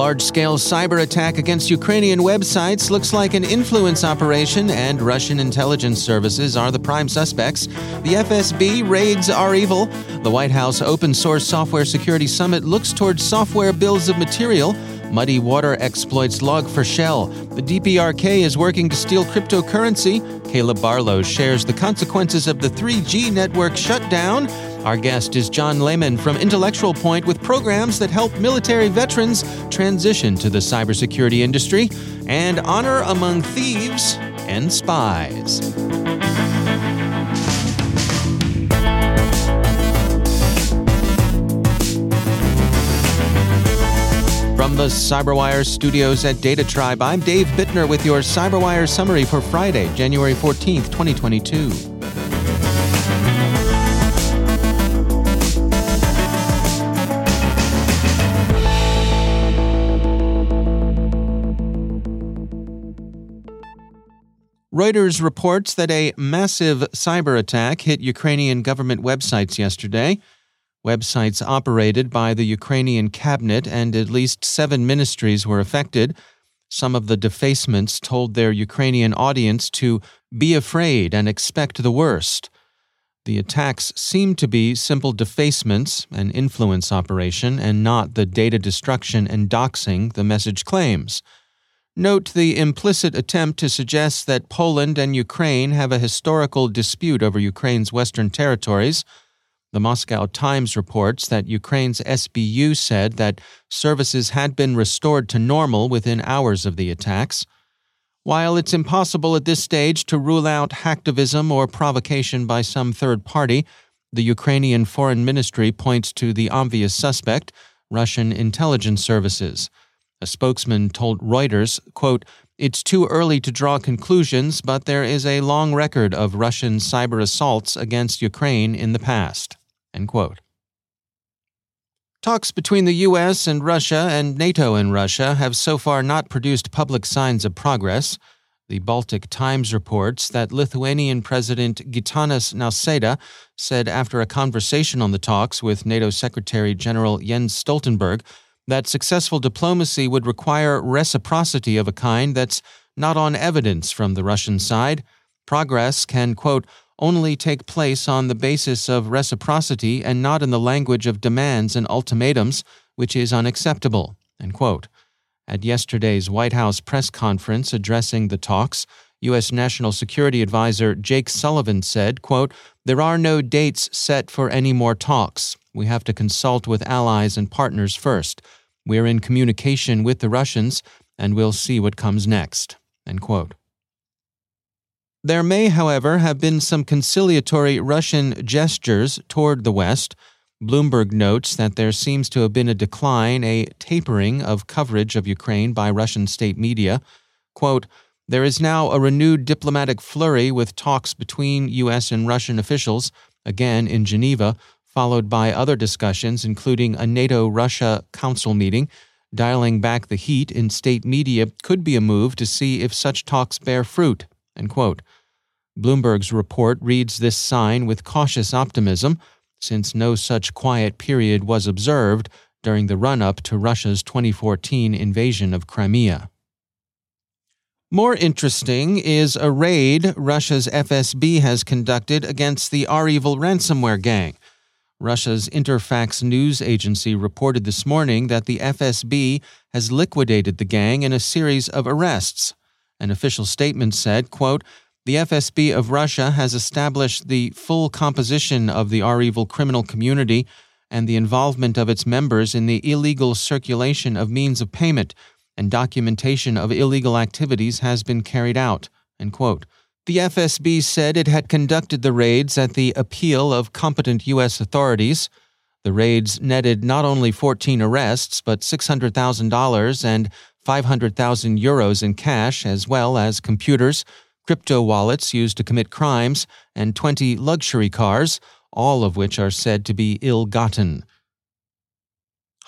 large scale cyber attack against Ukrainian websites looks like an influence operation, and Russian intelligence services are the prime suspects. The FSB raids REvil. The White House Open Source Software Security Summit looks towards software bills of material. Muddy Water exploits Log4Shell. The DPRK is working to steal cryptocurrency. Caleb Barlow shares the consequences of the 3G network shutdown. Our guest is John Lehman from Intellectual Point with programs that help military veterans transition to the cybersecurity industry and honor among thieves and spies. From the CyberWire studios at Data Tribe, I'm Dave Bittner with your CyberWire summary for Friday, January 14th, 2022. Reuters reports that a massive cyber attack hit Ukrainian government websites yesterday. Websites operated by the Ukrainian cabinet and at least seven ministries were affected. Some of the defacements told their Ukrainian audience to be afraid and expect the worst. The attacks seem to be simple defacements, an influence operation, and not the data destruction and doxing the message claims. Note the implicit attempt to suggest that Poland and Ukraine have a historical dispute over Ukraine's western territories. The Moscow Times reports that Ukraine's SBU said that services had been restored to normal within hours of the attacks. While it's impossible at this stage to rule out hacktivism or provocation by some third party, the Ukrainian Foreign Ministry points to the obvious suspect, Russian intelligence services. A spokesman told Reuters, quote, It's too early to draw conclusions, but there is a long record of Russian cyber assaults against Ukraine in the past. End quote. Talks between the U.S. and Russia and NATO and Russia have so far not produced public signs of progress. The Baltic Times reports that Lithuanian President Gitanas Nauseda said after a conversation on the talks with NATO Secretary General Jens Stoltenberg that successful diplomacy would require reciprocity of a kind that's not on evidence from the Russian side. Progress can, quote, only take place on the basis of reciprocity and not in the language of demands and ultimatums, which is unacceptable. At yesterday's White House press conference addressing the talks, U.S. National Security Advisor Jake Sullivan said, quote, There are no dates set for any more talks. We have to consult with allies and partners first. We're in communication with the Russians, and we'll see what comes next. There may, however, have been some conciliatory Russian gestures toward the West. Bloomberg notes that there seems to have been a decline, a tapering of coverage of Ukraine by Russian state media. Quote, there is now a renewed diplomatic flurry with talks between U.S. and Russian officials, again in Geneva, followed by other discussions, including a NATO Russia Council meeting. Dialing back the heat in state media could be a move to see if such talks bear fruit. Bloomberg's report reads this sign with cautious optimism. since no such quiet period was observed during the run up to Russia's 2014 invasion of Crimea. More interesting is a raid Russia's FSB has conducted against the REvil ransomware gang. Russia's Interfax news agency reported this morning that the FSB has liquidated the gang in a series of arrests. An official statement said, quote, the FSB of Russia has established the full composition of the REvil criminal community and the involvement of its members in the illegal circulation of means of payment and documentation of illegal activities has been carried out. The FSB said it had conducted the raids at the appeal of competent U.S. authorities. The raids netted not only 14 arrests, but $600,000 and 500,000 euros in cash, as well as computers, crypto wallets used to commit crimes, and 20 luxury cars, all of which are said to be ill gotten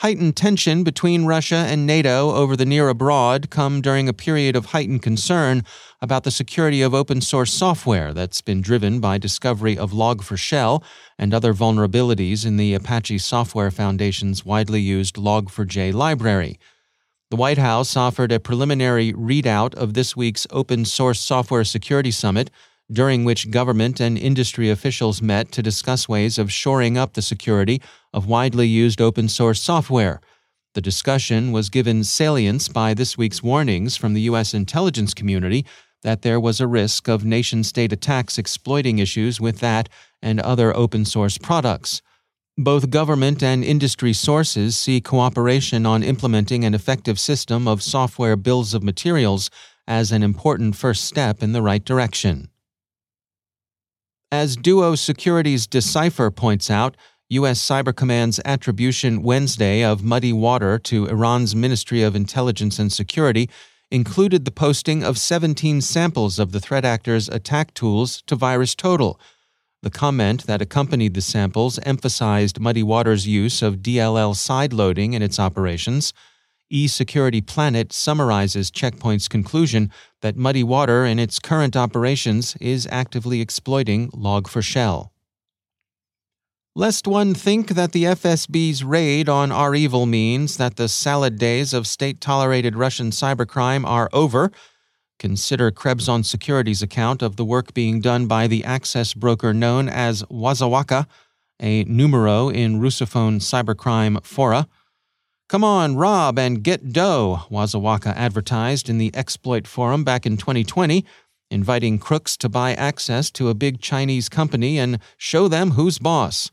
heightened tension between Russia and NATO over the near abroad come during a period of heightened concern about the security of open source software that's been driven by discovery of Log4Shell and other vulnerabilities in the Apache Software Foundation's widely used Log4j library. The White House offered a preliminary readout of this week's Open Source Software Security Summit during which government and industry officials met to discuss ways of shoring up the security of widely used open source software. The discussion was given salience by this week's warnings from the U.S. intelligence community that there was a risk of nation state attacks exploiting issues with that and other open source products. Both government and industry sources see cooperation on implementing an effective system of software bills of materials as an important first step in the right direction. As Duo Security's Decipher points out, U.S. Cyber Command's attribution Wednesday of muddy water to Iran's Ministry of Intelligence and Security included the posting of 17 samples of the threat actor's attack tools to VirusTotal. The comment that accompanied the samples emphasized Muddy Water's use of DLL sideloading in its operations eSecurity Planet summarizes Check Point's conclusion that Muddy Water in its current operations is actively exploiting Log4Shell. Lest one think that the FSB's raid on REvil means that the salad days of state tolerated Russian cybercrime are over, consider Krebs on Security's account of the work being done by the access broker known as Wazawaka, a numero in Russophone cybercrime fora. Come on, rob and get dough, Wazawaka advertised in the Exploit Forum back in 2020, inviting crooks to buy access to a big Chinese company and show them who's boss.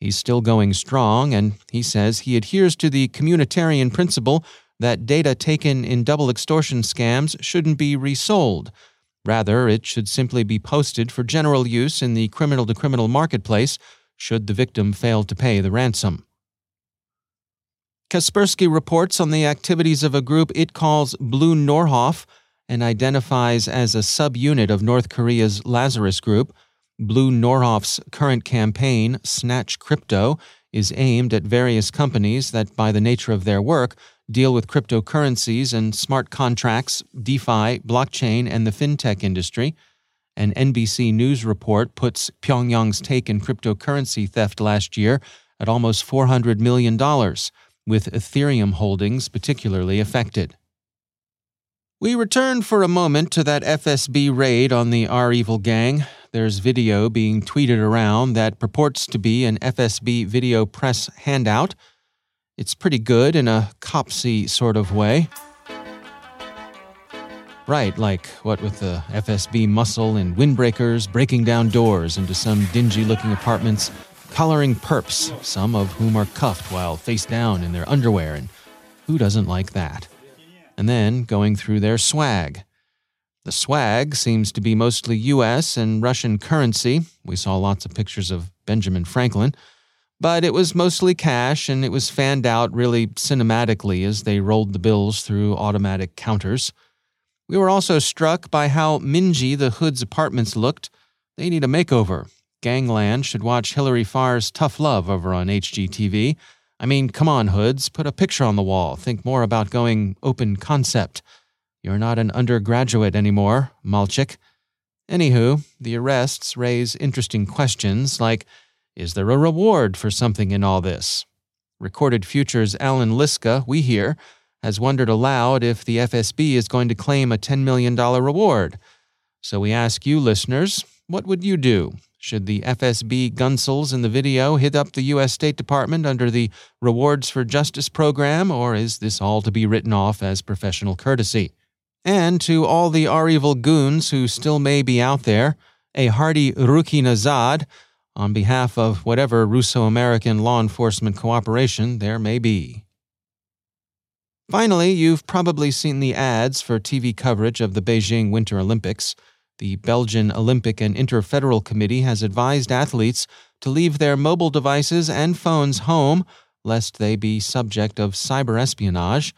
He's still going strong, and he says he adheres to the communitarian principle that data taken in double extortion scams shouldn't be resold. Rather, it should simply be posted for general use in the criminal to criminal marketplace should the victim fail to pay the ransom. Kaspersky reports on the activities of a group it calls BlueNoroff and identifies as a subunit of North Korea's Lazarus Group. BlueNoroff's current campaign, Snatch Crypto, is aimed at various companies that, by the nature of their work, deal with cryptocurrencies and smart contracts, DeFi, blockchain, and the fintech industry. An NBC News report puts Pyongyang's take in cryptocurrency theft last year at almost $400 million with Ethereum holdings particularly affected. We return for a moment to that FSB raid on the REvil gang. There's video being tweeted around that purports to be an FSB video press handout. It's pretty good in a copsy sort of way. Right, like what with the FSB muscle and windbreakers breaking down doors into some dingy looking apartments collaring perps, some of whom are cuffed while face down in their underwear, and who doesn't like that? And then going through their swag. The swag seems to be mostly US and Russian currency. We saw lots of pictures of Benjamin Franklin. But it was mostly cash, and it was fanned out really cinematically as they rolled the bills through automatic counters. We were also struck by how mingy the Hood's apartments looked. They need a makeover, Gangland should watch Hilary Farr's Tough Love over on HGTV. I mean, come on, Hoods, put a picture on the wall. Think more about going open concept. You're not an undergraduate anymore, Malchik. Anywho, the arrests raise interesting questions like Is there a reward for something in all this? Recorded Future's Allan Liska, we hear, has wondered aloud if the FSB is going to claim a $10 million reward. So we ask you, listeners, what would you do? Should the FSB gunsels in the video hit up the U.S. State Department under the Rewards for Justice program, or is this all to be written off as professional courtesy? And to all the REvil goons who still may be out there, a hearty Ruki Nazad on behalf of whatever Russo American law enforcement cooperation there may be. Finally, you've probably seen the ads for TV coverage of the Beijing Winter Olympics. The Belgian Olympic and Interfederal Committee has advised athletes to leave their mobile devices and phones home lest they be subject of cyber espionage.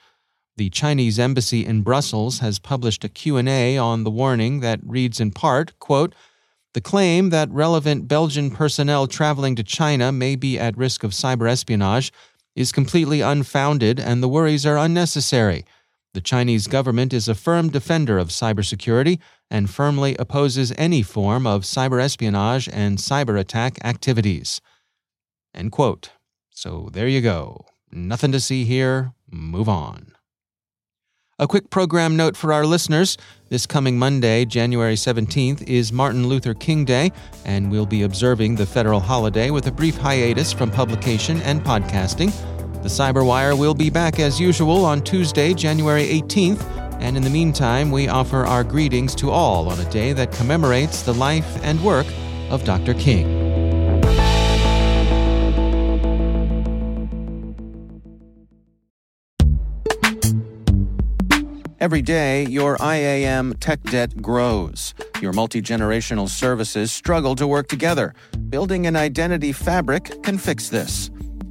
The Chinese embassy in Brussels has published a Q&A on the warning that reads in part, quote, the claim that relevant Belgian personnel traveling to China may be at risk of cyber espionage is completely unfounded and the worries are unnecessary. The Chinese government is a firm defender of cybersecurity and firmly opposes any form of cyber espionage and cyber attack activities. End quote. So there you go. Nothing to see here. Move on. A quick program note for our listeners. This coming Monday, January 17th, is Martin Luther King Day, and we'll be observing the federal holiday with a brief hiatus from publication and podcasting. The Cyberwire will be back as usual on Tuesday, January 18th, and in the meantime, we offer our greetings to all on a day that commemorates the life and work of Dr. King. Every day, your IAM tech debt grows. Your multi generational services struggle to work together. Building an identity fabric can fix this.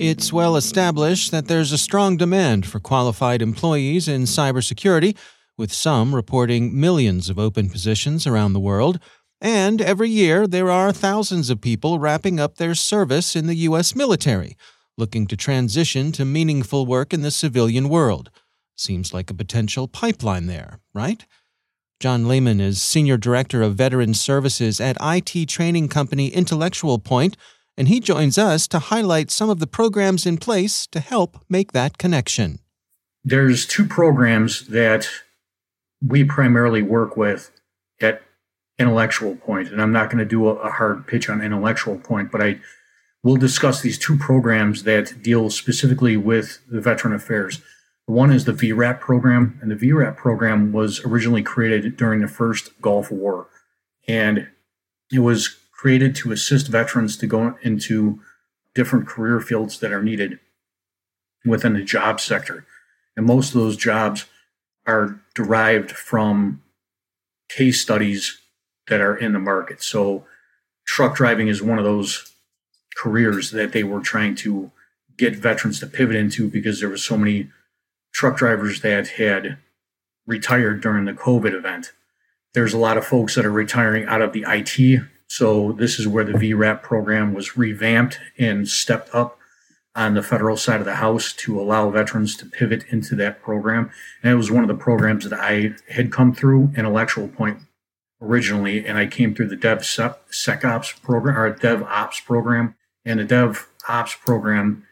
It's well established that there's a strong demand for qualified employees in cybersecurity, with some reporting millions of open positions around the world. And every year, there are thousands of people wrapping up their service in the U.S. military, looking to transition to meaningful work in the civilian world. Seems like a potential pipeline there, right? John Lehman is Senior Director of Veteran Services at IT training company Intellectual Point and he joins us to highlight some of the programs in place to help make that connection. There's two programs that we primarily work with at Intellectual Point, and I'm not going to do a, hard pitch on Intellectual Point, but I will discuss these two programs that deal specifically with the veteran affairs. One is the VRAP program, and the VRAP program was originally created during the first Gulf War, and it was created to assist veterans to go into different career fields that are needed within the job sector. And most of those jobs are derived from case studies that are in the market. So truck driving is one of those careers that they were trying to get veterans to pivot into because there were so many truck drivers that had retired during the COVID event. There's a lot of folks that are retiring out of the IT. So this is where the VRAP program was revamped and stepped up on the federal side of the house to allow veterans to pivot into that program. And it was one of the programs that I had come through intellectual point originally, and I came through the DevSecOps program or DevOps program. And the DevOps program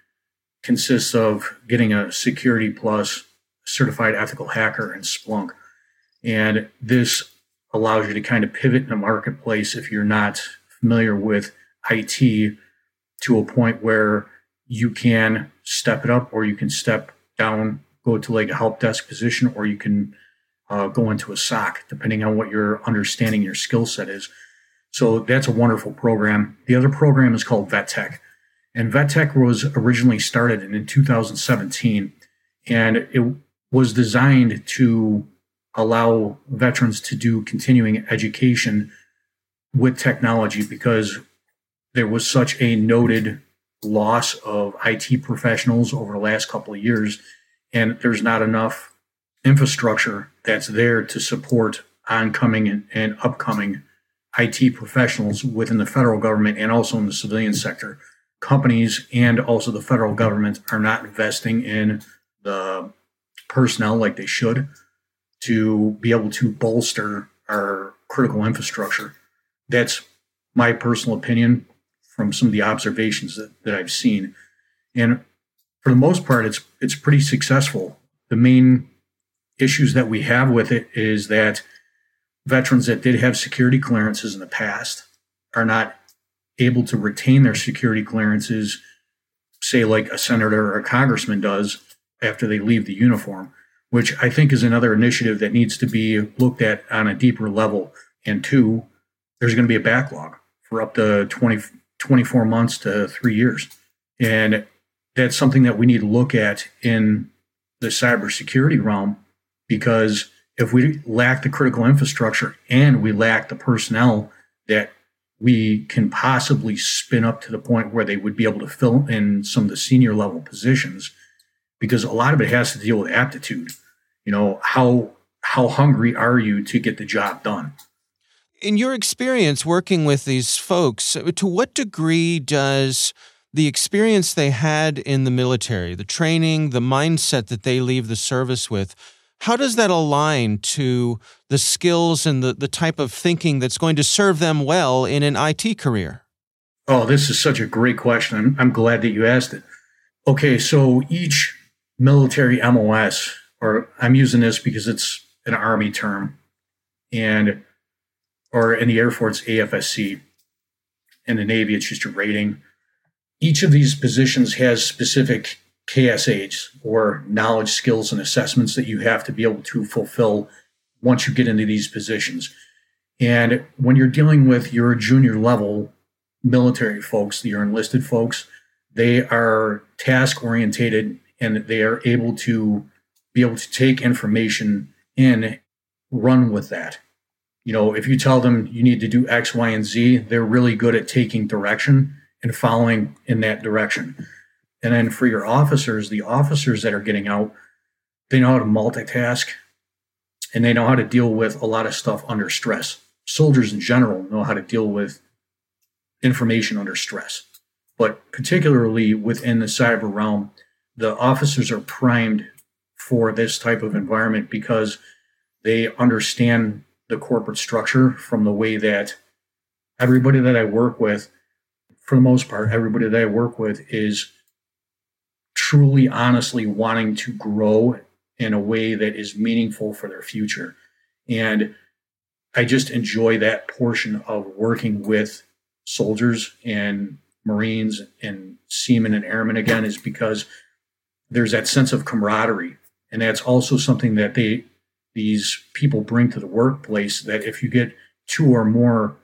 consists of getting a Security Plus certified ethical hacker and Splunk. And this allows you to kind of pivot in the marketplace if you're not familiar with IT to a point where you can step it up or you can step down, go to like a help desk position, or you can uh, go into a SOC, depending on what your understanding, your skill set is. So that's a wonderful program. The other program is called VET TEC. And VET TEC was originally started in 2017, and it was designed to allow veterans to do continuing education with technology because there was such a noted loss of IT professionals over the last couple of years, and there's not enough infrastructure that's there to support oncoming and, upcoming IT professionals within the federal government and also in the civilian sector. Companies and also the federal government are not investing in the personnel like they should to be able to bolster our critical infrastructure. That's my personal opinion from some of the observations that, that I've seen. And for the most part, it's it's pretty successful. The main issues that we have with it is that veterans that did have security clearances in the past are not able to retain their security clearances, say like a senator or a congressman does after they leave the uniform, which I think is another initiative that needs to be looked at on a deeper level. And two, there's going to be a backlog for up to 20, 24 months to three years. And that's something that we need to look at in the cybersecurity realm because if we lack the critical infrastructure and we lack the personnel that we can possibly spin up to the point where they would be able to fill in some of the senior level positions because a lot of it has to deal with aptitude you know how how hungry are you to get the job done in your experience working with these folks, to what degree does the experience they had in the military, the training, the mindset that they leave the service with, how does that align to the skills and the, the type of thinking that's going to serve them well in an IT career? Oh, this is such a great question. I'm, I'm glad that you asked it. Okay, so each military MOS, or I'm using this because it's an Army term, and or in the Air Force, AFSC. In the Navy, it's just a rating. Each of these positions has specific KSAs or knowledge, skills, and assessments that you have to be able to fulfill once you get into these positions. And when you're dealing with your junior level military folks, your enlisted folks, they are task orientated and they are able to be able to take information in, run with that you know, if you tell them you need to do X, Y, and Z, they're really good at taking direction and following in that direction. And then for your officers, the officers that are getting out, they know how to multitask and they know how to deal with a lot of stuff under stress. Soldiers in general know how to deal with information under stress. But particularly within the cyber realm, the officers are primed for this type of environment because they understand the corporate structure from the way that everybody that I work with, for the most part, everybody that I work with is truly, honestly wanting to grow in a way that is meaningful for their future. And I just enjoy that portion of working with soldiers and Marines and seamen and airmen again, is because there's that sense of camaraderie. And that's also something that they these people bring to the workplace that if you get two or more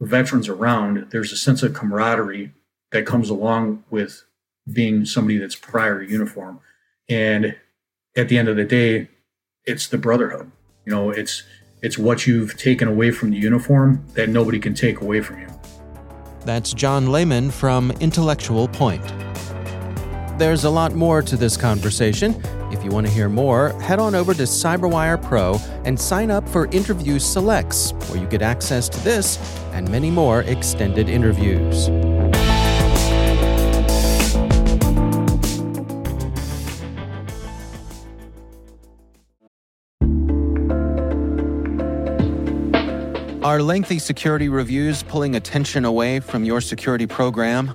veterans around, there's a sense of camaraderie that comes along with being somebody that's prior uniform. And at the end of the day, it's the brotherhood. You know, it's it's what you've taken away from the uniform that nobody can take away from you. That's John Lehman from Intellectual Point. There's a lot more to this conversation. If you want to hear more, head on over to CyberWire Pro and sign up for Interview Selects, where you get access to this and many more extended interviews. Are lengthy security reviews pulling attention away from your security program?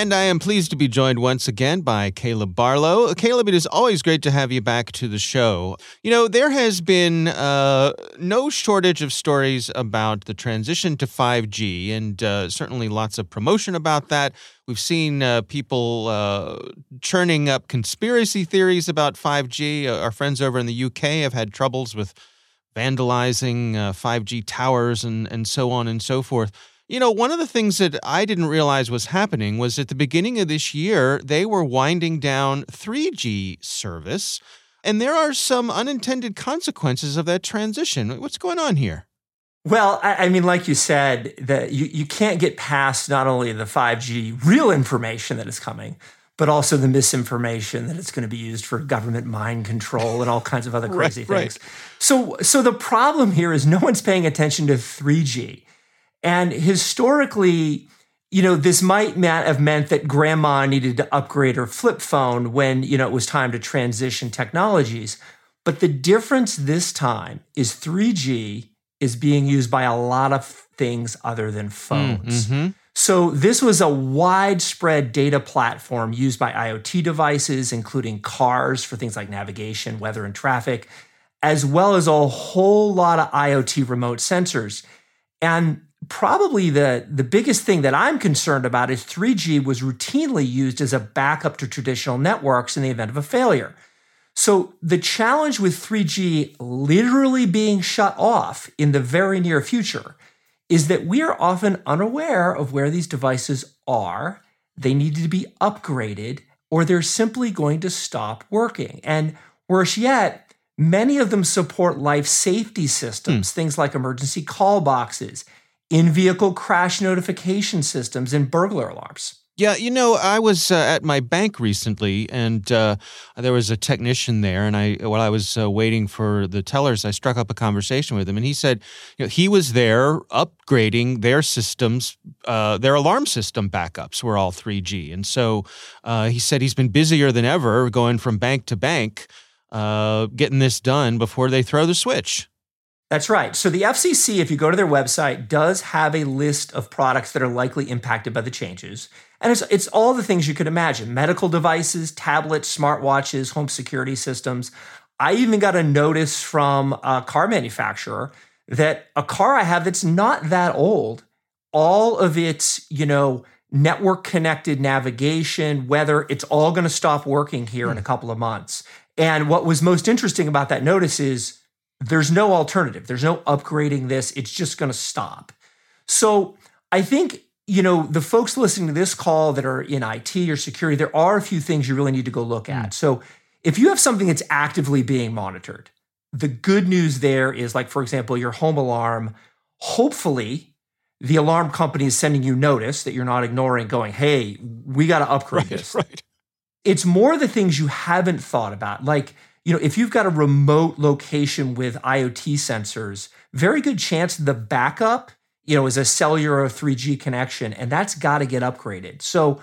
And I am pleased to be joined once again by Caleb Barlow. Caleb, it is always great to have you back to the show. You know, there has been uh, no shortage of stories about the transition to 5G, and uh, certainly lots of promotion about that. We've seen uh, people uh, churning up conspiracy theories about 5G. Uh, our friends over in the UK have had troubles with vandalizing 5G uh, towers and, and so on and so forth. You know, one of the things that I didn't realize was happening was at the beginning of this year, they were winding down 3G service, and there are some unintended consequences of that transition. What's going on here? Well, I, I mean, like you said, that you, you can't get past not only the 5G real information that is coming, but also the misinformation that it's going to be used for government mind control and all kinds of other crazy right, things. Right. So, so the problem here is no one's paying attention to 3G. And historically, you know, this might have meant that grandma needed to upgrade her flip phone when, you know, it was time to transition technologies. But the difference this time is 3G is being used by a lot of things other than phones. Mm-hmm. So, this was a widespread data platform used by IoT devices, including cars for things like navigation, weather, and traffic, as well as a whole lot of IoT remote sensors. And probably the, the biggest thing that I'm concerned about is 3G was routinely used as a backup to traditional networks in the event of a failure. So the challenge with 3G literally being shut off in the very near future is that we are often unaware of where these devices are. They need to be upgraded or they're simply going to stop working. And worse yet, many of them support life safety systems, hmm. things like emergency call boxes, in vehicle crash notification systems and burglar alarms. Yeah, you know, I was uh, at my bank recently, and uh, there was a technician there. And I, while I was uh, waiting for the tellers, I struck up a conversation with him, and he said, you know, he was there upgrading their systems, uh, their alarm system backups were all 3G, and so uh, he said he's been busier than ever, going from bank to bank, uh, getting this done before they throw the switch. That's right. So the FCC, if you go to their website, does have a list of products that are likely impacted by the changes. And it's, it's all the things you could imagine medical devices, tablets, smartwatches, home security systems. I even got a notice from a car manufacturer that a car I have that's not that old, all of its, you know, network connected navigation, weather, it's all going to stop working here in hmm. a couple of months. And what was most interesting about that notice is there's no alternative. There's no upgrading this. It's just going to stop. So I think, you know, the folks listening to this call that are in IT or security, there are a few things you really need to go look at. Mm. So if you have something that's actively being monitored, the good news there is like, for example, your home alarm, hopefully the alarm company is sending you notice that you're not ignoring, going, hey, we got to upgrade right, this. Right. It's more the things you haven't thought about. Like, you know, if you've got a remote location with IoT sensors, very good chance the backup, you know, is a cellular or 3G connection, and that's got to get upgraded. So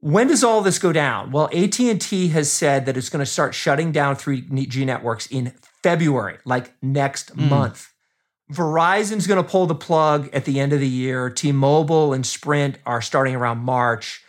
when does all this go down? Well, AT&T has said that it's going to start shutting down 3G networks in February, like next mm. month. Verizon's going to pull the plug at the end of the year. T-Mobile and Sprint are starting around March.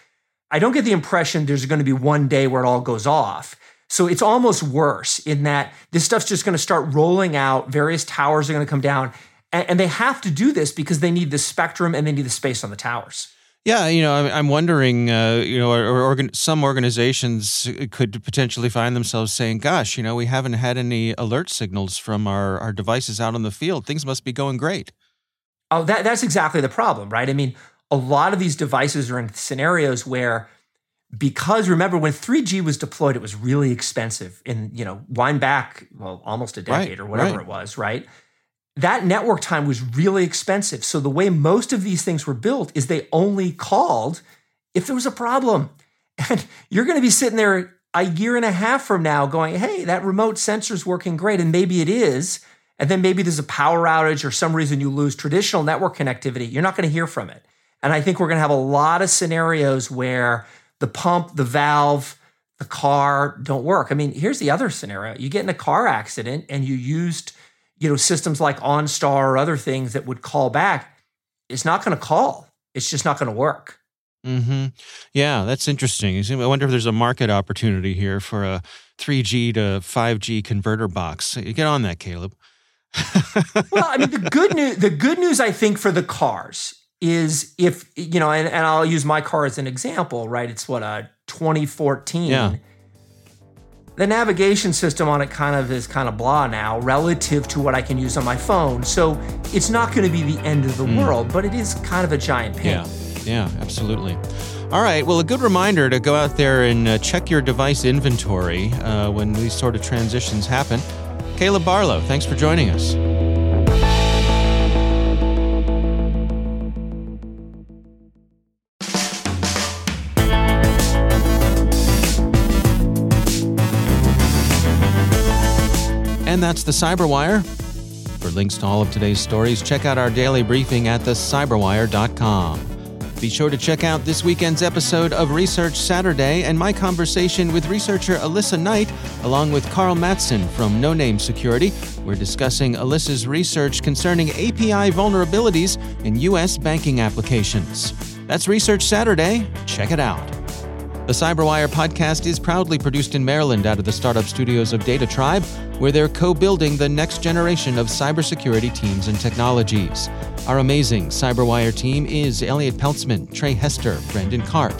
I don't get the impression there's going to be one day where it all goes off. So it's almost worse in that this stuff's just going to start rolling out. Various towers are going to come down. And, they have to do this because they need the spectrum and they need the space on the towers. Yeah, you know, I'm wondering, uh, you know, or, organ- some organizations could potentially find themselves saying, "Gosh, you know, we haven't had any alert signals from our, our devices out on the field. Things must be going great." Oh, that, that's exactly the problem, right? I mean, a lot of these devices are in scenarios where, because remember when 3G was deployed, it was really expensive. In you know, wind back well almost a decade right, or whatever right. it was, right? that network time was really expensive. So the way most of these things were built is they only called if there was a problem. And you're going to be sitting there a year and a half from now going, hey, that remote sensor's working great. And maybe it is. And then maybe there's a power outage or some reason you lose traditional network connectivity. You're not going to hear from it. And I think we're going to have a lot of scenarios where the pump, the valve, the car don't work. I mean, here's the other scenario you get in a car accident and you used you know, systems like OnStar or other things that would call back, it's not going to call. It's just not going to work. Hmm. Yeah, that's interesting. I wonder if there's a market opportunity here for a 3G to 5G converter box. Get on that, Caleb. well, I mean, the good news. The good news, I think, for the cars is if you know, and, and I'll use my car as an example. Right? It's what a 2014. Yeah the navigation system on it kind of is kind of blah now relative to what I can use on my phone. So it's not going to be the end of the mm. world, but it is kind of a giant pain. Yeah, yeah, absolutely. All right, well, a good reminder to go out there and uh, check your device inventory uh, when these sort of transitions happen. Caleb Barlow, thanks for joining us. And that's the Cyberwire. For links to all of today's stories, check out our daily briefing at thecyberwire.com. Be sure to check out this weekend's episode of Research Saturday and my conversation with researcher Alissa Knight, along with Karl Mattson from Noname Security. We're discussing Alissa's research concerning API vulnerabilities in U.S. banking applications. That's Research Saturday. Check it out. The Cyberwire podcast is proudly produced in Maryland out of the startup studios of Data Tribe, where they're co building the next generation of cybersecurity teams and technologies. Our amazing Cyberwire team is Elliot Peltzman, Trey Hester, Brendan Karp,